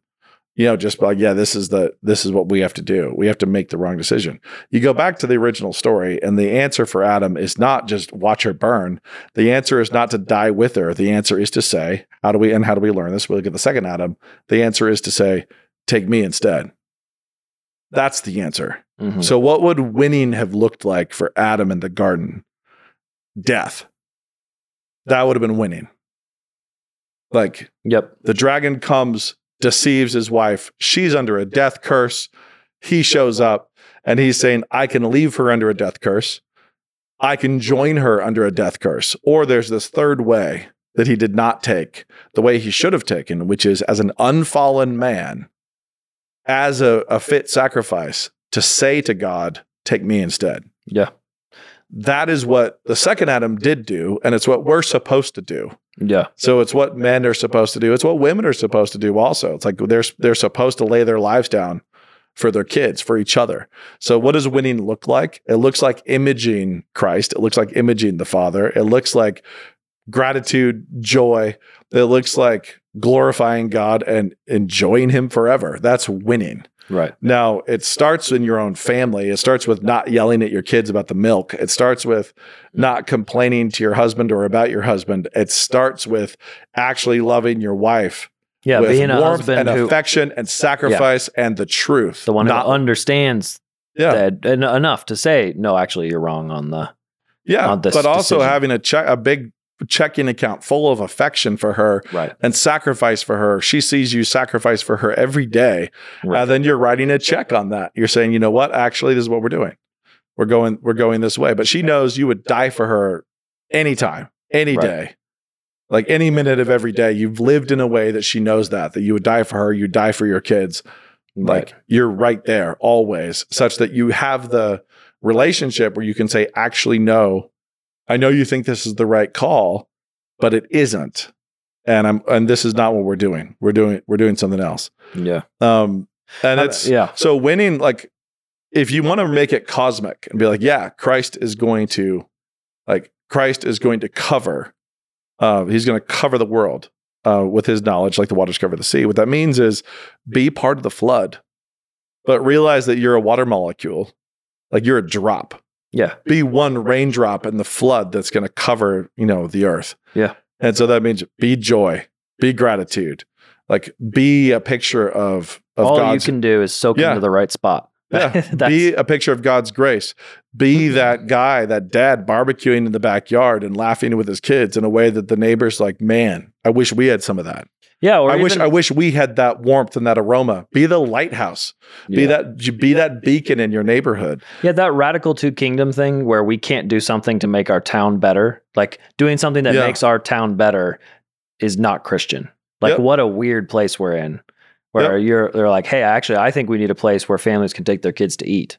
you know, just like, yeah, this is the, this is what we have to do. We have to make the wrong decision. You go back to the original story and the answer for Adam is not just watch her burn. The answer is not to die with her. The answer is to say, how do we, and how do we learn this? We look at the second Adam. The answer is to say, take me instead. That's the answer. Mhm. So, what would winning have looked like for Adam in the garden? Death. That would have been winning. Like Yep. the dragon comes, deceives his wife. She's under a death curse. He shows up and he's saying, I can leave her under a death curse. I can join her under a death curse. Or there's this third way that he did not take, the way he should have taken, which is as an unfallen man, as a, a fit sacrifice to say to God, Take me instead. Yeah. That is what the second Adam did do, and it's what we're supposed to do. Yeah. So it's what men are supposed to do. It's what women are supposed to do also. It's like they're they're supposed to lay their lives down for their kids, for each other. So what does winning look like? It looks like imaging Christ. It looks like imaging the Father. It looks like gratitude, joy. It looks like glorifying God and enjoying him forever. That's winning. Right. Now, it starts in your own family. It starts with not yelling at your kids about the milk. It starts with not complaining to your husband or about your husband. It starts with actually loving your wife Yeah. with Being a warmth husband and who, affection and sacrifice and the truth. the one Not- who understands yeah, that en- enough to say, no, actually, you're wrong on the. yeah. on this But also decision. having a check, a big checking account full of affection for her Right. and sacrifice for her. She sees you sacrifice for her every day. Right. Uh, then you're writing a check on that. You're saying, you know what? Actually, this is what we're doing. We're going, we're going this way. But she knows you would die for her anytime, any Right. day. Like any minute of every day. You've lived in a way that she knows that, that you would die for her, you die for your kids. Like you're right there always, such that you have the relationship where you can say, actually, no, I know you think this is the right call, but it isn't. And I'm and this is not what we're doing. We're doing we're doing something else. yeah. Um and it's yeah. so winning like if you want to make it cosmic and be like, yeah, Christ is going to like Christ is going to cover uh he's going to cover the world uh with his knowledge like the waters cover the sea. What that means is be part of the flood. But realize that you're a water molecule. Like you're a drop Yeah. be one raindrop in the flood that's going to cover, you know, the earth. Yeah. And so that means be joy, be gratitude, like be a picture of of All God's you can do is soak Yeah. into the right spot. yeah, be a picture of God's grace. Be mm-hmm. that guy, that dad barbecuing in the backyard and laughing with his kids in a way that the neighbors like, man, I wish we had some of that. Yeah. Or I wish I wish we had that warmth and that aroma. Be the lighthouse. Be Yeah. that be that beacon in your neighborhood. Yeah, that radical two kingdom thing where we can't do something to make our town better. Like doing something that Yeah. makes our town better is not Christian. Like Yep. what a weird place we're in. Where you're they're like, hey, actually I think we need a place where families can take their kids to eat.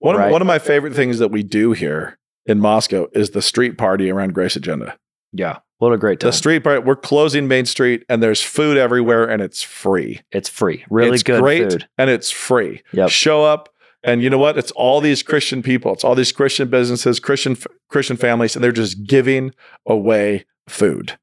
One of, one of my favorite things that we do here in Moscow is the street party around Grace Agenda. Yeah. What a great time. The street party, we're closing Main Street and there's food everywhere and it's free. it's free. Really it's good great food. and it's free. Yep. Show up and you know what? It's all these Christian people. It's all these Christian businesses, Christian Christian families and they're just giving away food.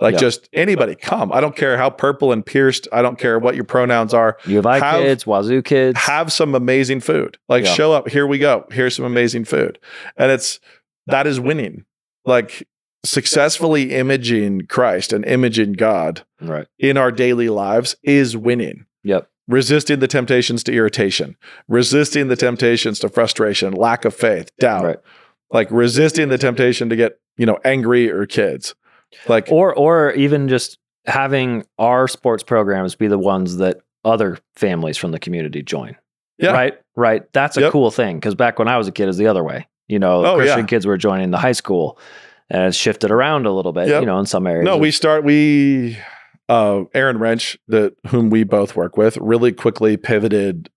Like Yeah. just anybody come. I don't care how purple and pierced. I don't care what your pronouns are. U of I Have- kids, Wazzu kids. have some amazing food. Like Yeah. show up, here we go. Here's some amazing food. And it's that is winning. Like successfully imaging Christ and imaging God right. in our daily lives is winning. Yep. Resisting the temptations to irritation, resisting the temptations to frustration, lack of faith, doubt. Right. Like resisting the temptation to get, you know, angry or kids. Like Or or even just having our sports programs be the ones that other families from the community join. Yeah. Right. Right. That's a Yep. cool thing because back when I was a kid, is the other way. You know, Oh, Christian yeah. kids were joining the high school, and it's shifted around a little bit. Yep. You know, in some areas. No, we start we uh, Aaron Wrench, that whom we both work with, really quickly pivoted,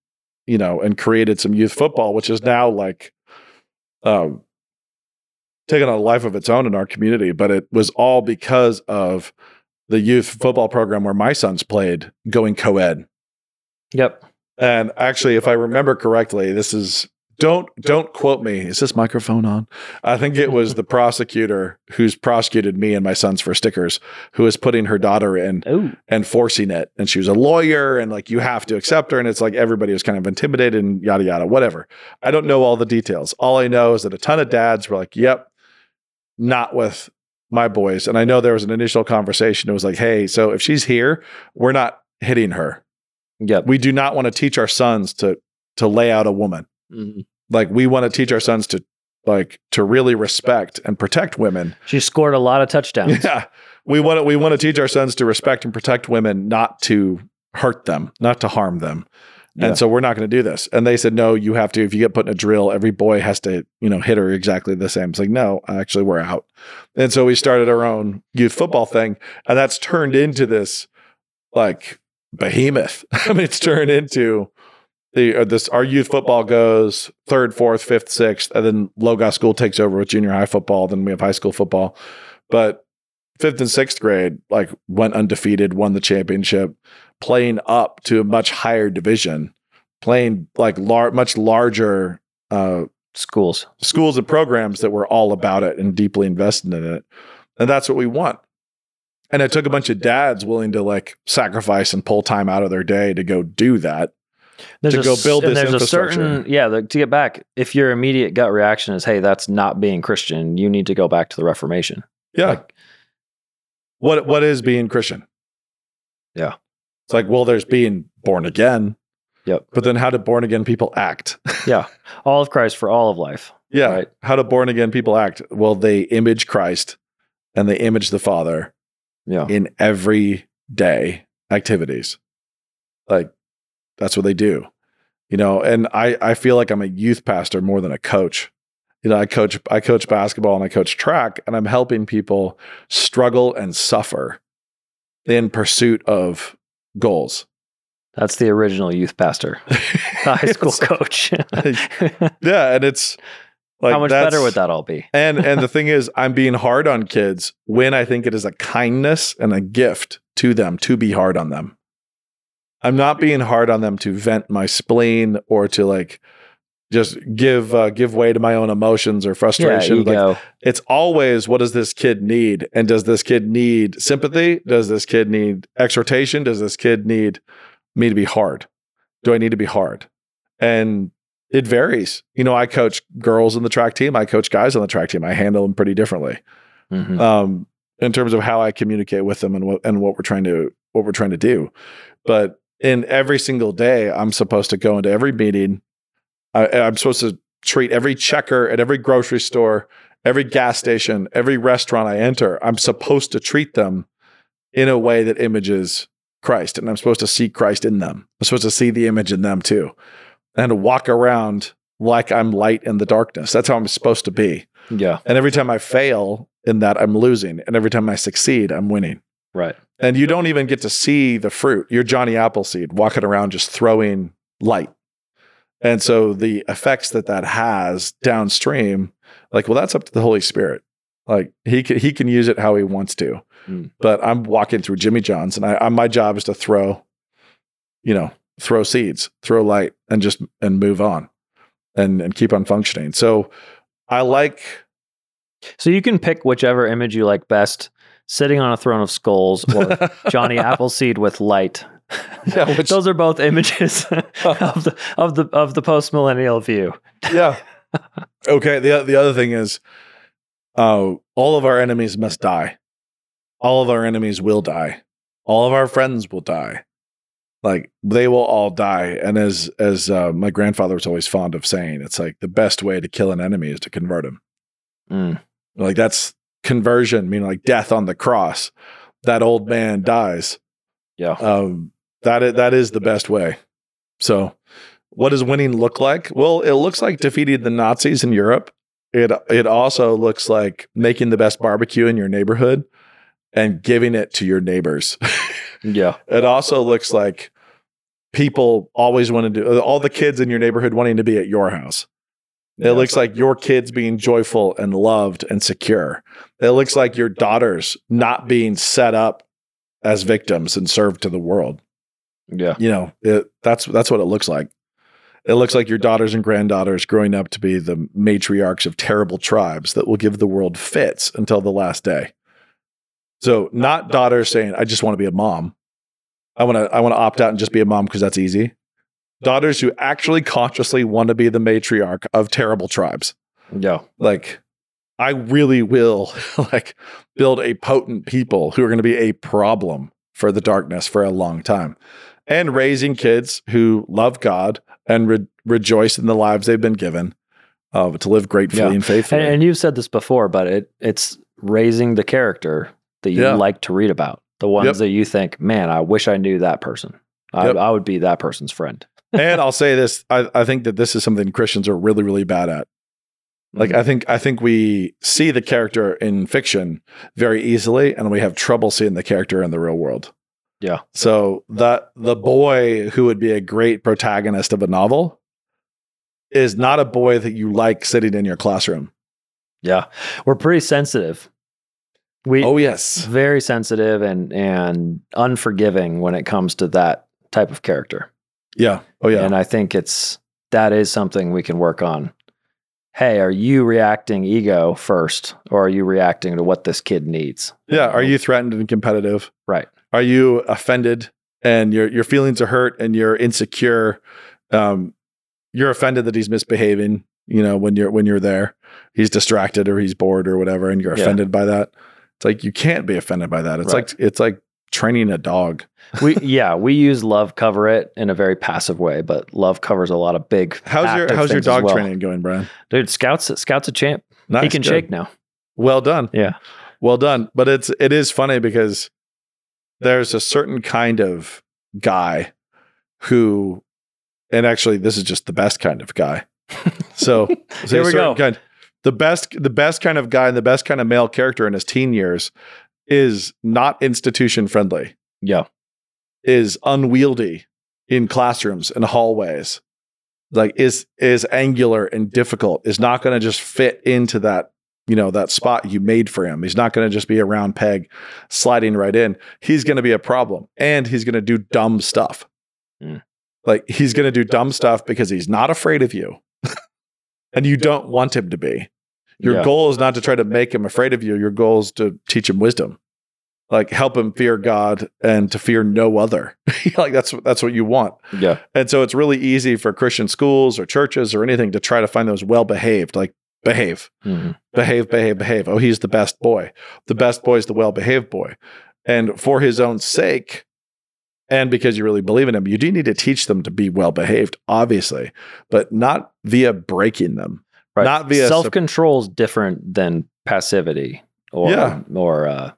you know, and created some youth football, which is now like um, taken on a life of its own in our community. But it was all because of the youth football program where my sons played going co-ed. Yep. And actually, if I remember correctly, this is don't don't quote me. Is this microphone on? I think it was the prosecutor who's prosecuted me and my sons for stickers, who is putting her daughter in Oh. and forcing it. And she was a lawyer, and like you have to accept her. And it's like everybody was kind of intimidated and yada yada, whatever. I don't know all the details. All I know is that a ton of dads were like, "Yep, not with my boys." And I know there was an initial conversation. It was like, "Hey, so if she's here, we're not hitting her. Yeah. We do not want to teach our sons to to lay out a woman." Mhm. like we want to teach our sons to like to really respect and protect women. She scored a lot of touchdowns. yeah. We want to we want to teach our sons to respect and protect women not to hurt them not to harm them. Yeah. and so we're not going to do this. And they said no you have to if you get put in a drill every boy has to you know hit her exactly the same. It's like no actually we're out. And so we started our own youth football thing and that's turned into this like behemoth. I mean it's turned into the uh, this our youth football goes third, fourth, fifth, sixth, and then Logos School takes over with junior high football. Then we have high school football, but fifth and sixth grade like went undefeated, won the championship, playing up to a much higher division, playing like lar- much larger uh, Schools. schools and programs that were all about it and deeply invested in it, and that's what we want. And it took a bunch of dads willing to like sacrifice and pull time out of their day to go do that. There's To a go build this there's a infrastructure. certain yeah the, to get back if your immediate gut reaction is hey that's not being christian you need to go back to the reformation Yeah. Like- what what is being Christian? Yeah. It's like, well, there's being born again. Yep. But then how do born again people act? Yeah. All of christ for all of life yeah. Right. How do born again people act? Well, they image Christ and they image the Father yeah in everyday activities. Like that's what they do. You know, and I I feel like I'm a youth pastor more than a coach. You know, I coach I coach basketball and I coach track and I'm helping people struggle and suffer in pursuit of goals. that's the original youth pastor the high school coach Yeah, and it's like how much better would that all be And and the thing is, I'm being hard on kids when I think it is a kindness and a gift to them to be hard on them. I'm not being hard on them to vent my spleen or to like just give uh, give way to my own emotions or yeah frustration. Like, it's always what does this kid need? And does this kid need sympathy? Does this kid need exhortation? Does this kid need me to be hard? Do I need to be hard? And it varies. You know, I coach girls in the track team. I coach guys on the track team. I handle them pretty differently Mhm. um, in terms of how I communicate with them and what and what we're trying to what we're trying to do. But in every single day, I'm supposed to go into every meeting. I, I'm supposed to treat every checker at every grocery store, every gas station, every restaurant I enter. I'm supposed to treat them in a way that images Christ, and I'm supposed to see Christ in them. I'm supposed to see the image in them too, and walk around like I'm light in the darkness. That's how I'm supposed to be. yeah And every time I fail in that, I'm losing. And every time I succeed, I'm winning. right And you don't even get to see the fruit. You're Johnny Appleseed walking around just throwing light. And so the effects that that has downstream, like, well, that's up to the Holy Spirit. Like he can, he can use it how he wants to. Mm. But I'm walking through Jimmy John's and I, I, my job is to throw, you know, throw seeds, throw light and just, and move on and, and keep on functioning. So I like, so you can pick whichever image you like best sitting on a throne of skulls or johnny appleseed with light Yeah, which- those are both images of the of the of the post millennial view yeah. okay. The the other thing is, uh, all of our enemies must die. All of our enemies will die. All of our friends will die. Like they will all die. And as as uh, my grandfather was always fond of saying, it's like the best way to kill an enemy is to convert him. Mm. Like that's conversion, meaning like death on the cross. That old man dies. yeah Um, that is, that is the best way. So, what does winning look like? Well, it looks like defeating the Nazis in Europe. It it also looks like making the best barbecue in your neighborhood and giving it to your neighbors. Yeah. It also looks like people always want to do all the kids in your neighborhood wanting to be at your house. It looks like your kids being joyful and loved and secure. It looks like your daughters not being set up as victims and served to the world. Yeah. You know, it, that's that's what it looks like. It looks like your daughters and granddaughters growing up to be the matriarchs of terrible tribes that will give the world fits until the last day. So, not daughters saying, "I just want to be a mom. I want to I want to opt out and just be a mom because that's easy." Daughters who actually consciously want to be the matriarch of terrible tribes. Yeah. Like I really will like build a potent people who are going to be a problem for the darkness for a long time. And raising kids who love God and re- rejoice in the lives they've been given uh, to live gratefully Yeah. and faithfully. And, and you've said this before, but it it's raising the character that you Yeah. like to read about. The ones Yep. that you think, man, I wish I knew that person. I, Yep. I would be that person's friend. And I'll say this: I, I think that this is something Christians are really, really bad at. Like Mm-hmm. I think I think we see the character in fiction very easily, and we have trouble seeing the character in the real world. Yeah. So that the boy who would be a great protagonist of a novel is not a boy that you like sitting in your classroom. Yeah. We're pretty sensitive. We Oh yes, very sensitive and and unforgiving when it comes to that type of character. Yeah, oh yeah, And I think it's that is something we can work on. Hey, are you reacting ego first or are you reacting to what this kid needs? yeah. Are you threatened and competitive? Right. Are you offended and your your feelings are hurt and you're insecure? Um, you're offended that he's misbehaving. You know when you're when you're there, he's distracted or he's bored or whatever, and you're Yeah. offended by that. It's like you can't be offended by that. It's Right. like it's like training a dog. we yeah, we use love cover it in a very passive way, but love covers a lot of big. How's your how's your dog well. training going, Brian? Dude, Scout's Scout's a champ. Nice, he can good. shake now. Well done. Yeah. Well done. But it's it is funny because there's a certain kind of guy who and actually this is just the best kind of guy. So, so Here we go. Kind, the best the best kind of guy and the best kind of male character in his teen years is not institution friendly, Yeah. is unwieldy in classrooms and hallways. Like is is angular and difficult, is not going to just fit into that you know that spot you made for him. He's not going to just be a round peg sliding right in. He's going to be a problem, and he's going to do dumb stuff. Mm. Like he's going to do dumb stuff because he's not afraid of you, and you don't want him to be. Your Yeah. goal is not to try to make him afraid of you. Your goal is to teach him wisdom, like help him fear God and to fear no other. like that's that's what you want. Yeah. And so it's really easy for Christian schools or churches or anything to try to find those well behaved, like behave, Mhm. behave, behave, behave. Oh, he's the best boy. The best boy is the well behaved boy. And for his own sake, and because you really believe in him, you do need to teach them to be well behaved, obviously, but not via breaking them. Right. Not via self control is different than passivity or Yeah. or uh,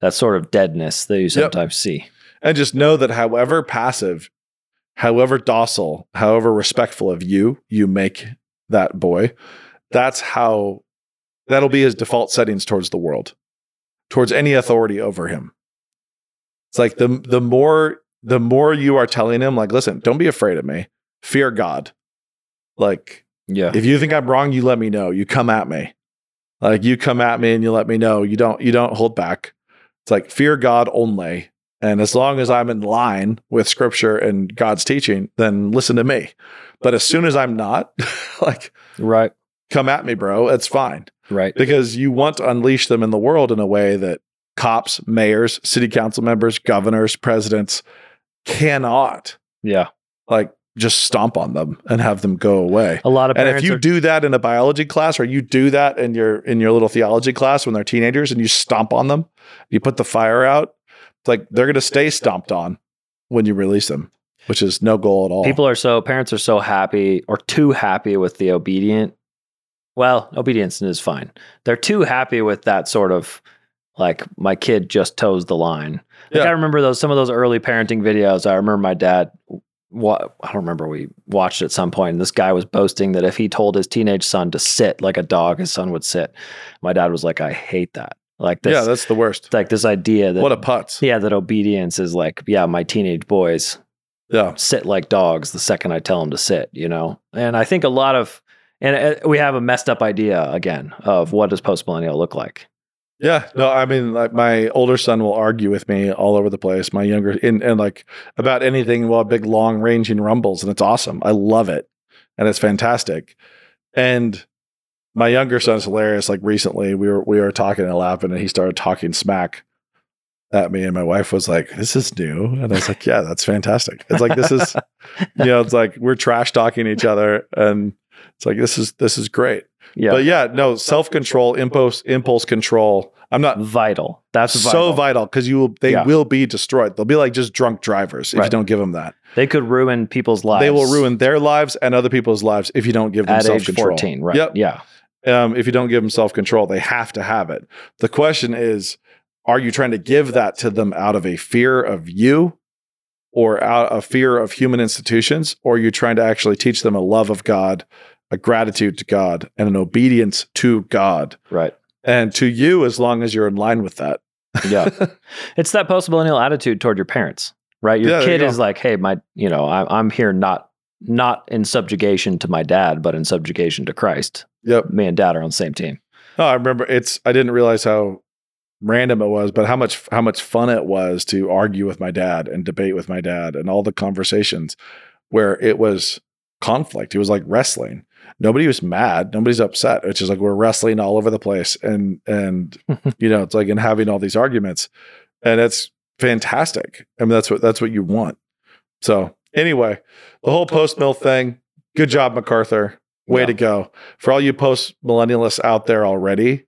that sort of deadness that you sometimes see. And just know that however passive, however docile, however respectful of you you make that boy, that's how that'll be his default settings towards the world, towards any authority over him. It's like the the more the more you are telling him, like, listen, don't be afraid of me. Fear God. Like, Yeah. if you think I'm wrong, you let me know. You come at me. Like you come at me and you let me know. You don't you don't hold back. It's like fear God only. And as long as I'm in line with scripture and God's teaching, then listen to me. But as soon as I'm not, like Right. come at me, bro. It's fine. Right. Because you want to unleash them in the world in a way that cops, mayors, city council members, governors, presidents cannot Yeah. like just stomp on them and have them go away. A lot of And if you are- do that in a biology class or you do that in your in your little theology class when they're teenagers and you stomp on them, you put the fire out, it's like they're going to stay stomped on when you release them, which is no goal at all. people are so parents are so happy or too happy with the obedient. Well, obedience is fine. They're too happy with that sort of like my kid just toes the line. Like Yeah. I remember those some of those early parenting videos. I remember my dad. What I don't remember. We watched at some point. And this guy was boasting that if he told his teenage son to sit like a dog, his son would sit. My dad was like, "I hate that." Like this, yeah, that's the worst. like this idea that What a putz. yeah, that obedience is like, yeah, my teenage boys Yeah. sit like dogs the second I tell them to sit, you know? And I think a lot of, and uh, we have a messed up idea again of what does post millennial look like. Yeah, no, I mean, like my older son will argue with me all over the place. My younger, and, and like about anything, well, big, long ranging rumbles, and it's awesome. I love it, and it's fantastic. And my younger son's hilarious. Like recently, we were we were talking and laughing, and he started talking smack at me, and my wife was like, "This is new," and I was like, "Yeah, that's fantastic." It's like this is, you know, it's like we're trash talking each other, and it's like this is this is great. Yeah. But yeah, no self control, impulse impulse control. I'm not vital. That's so vital because you will they Yeah. will be destroyed. They'll be like just drunk drivers if you don't give them that. They could ruin people's lives. They will ruin their lives and other people's lives if you don't give them at self age control. 14, right? Yep. Yeah. Um, if you don't give them self control, they have to have it. The question is, are you trying to give that to them out of a fear of you, or out of fear of human institutions, or are you trying to actually teach them a love of God, a gratitude to God, and an obedience to God, Right. And to you as long as you're in line with that. Yeah. it's that post millennial attitude toward your parents, right? Your Yeah, kid you is like, hey, my, you know, I, I'm here not not in subjugation to my dad, but in subjugation to Christ. Yep. Me and dad are on the same team. No, I remember it's I didn't realize how random it was, but how much how much fun it was to argue with my dad and debate with my dad and all the conversations where it was conflict. It was like wrestling. Nobody was mad. Nobody's upset. It's just like we're wrestling all over the place. And and you know, it's like and having all these arguments. And it's fantastic. I mean, that's what that's what you want. So anyway, the whole post mill thing, good job, MacArthur. Way Yeah. to go. For all you post millennialists out there already,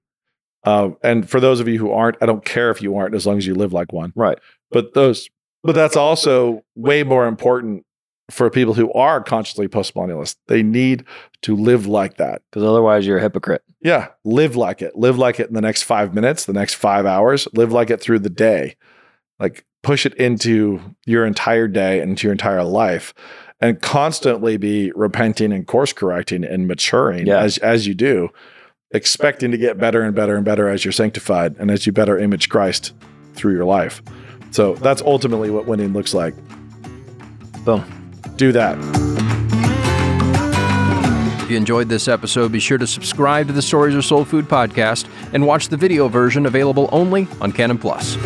uh, and for those of you who aren't, I don't care if you aren't, as long as you live like one. Right. But those, but that's also way more important for people who are consciously post millennialists. They need to live like that. Because otherwise you're a hypocrite. Yeah, live like it. Live like it in the next five minutes, the next five hours. Live like it through the day. Like push it into your entire day and into your entire life, and constantly be repenting and course correcting and maturing Yeah. as as you do, expecting to get better and better and better as you're sanctified and as you better image Christ through your life. So that's ultimately what winning looks like. Boom. Do that. If you enjoyed this episode, be sure to subscribe to the Stories Are Soul Food podcast and watch the video version available only on Canon Plus.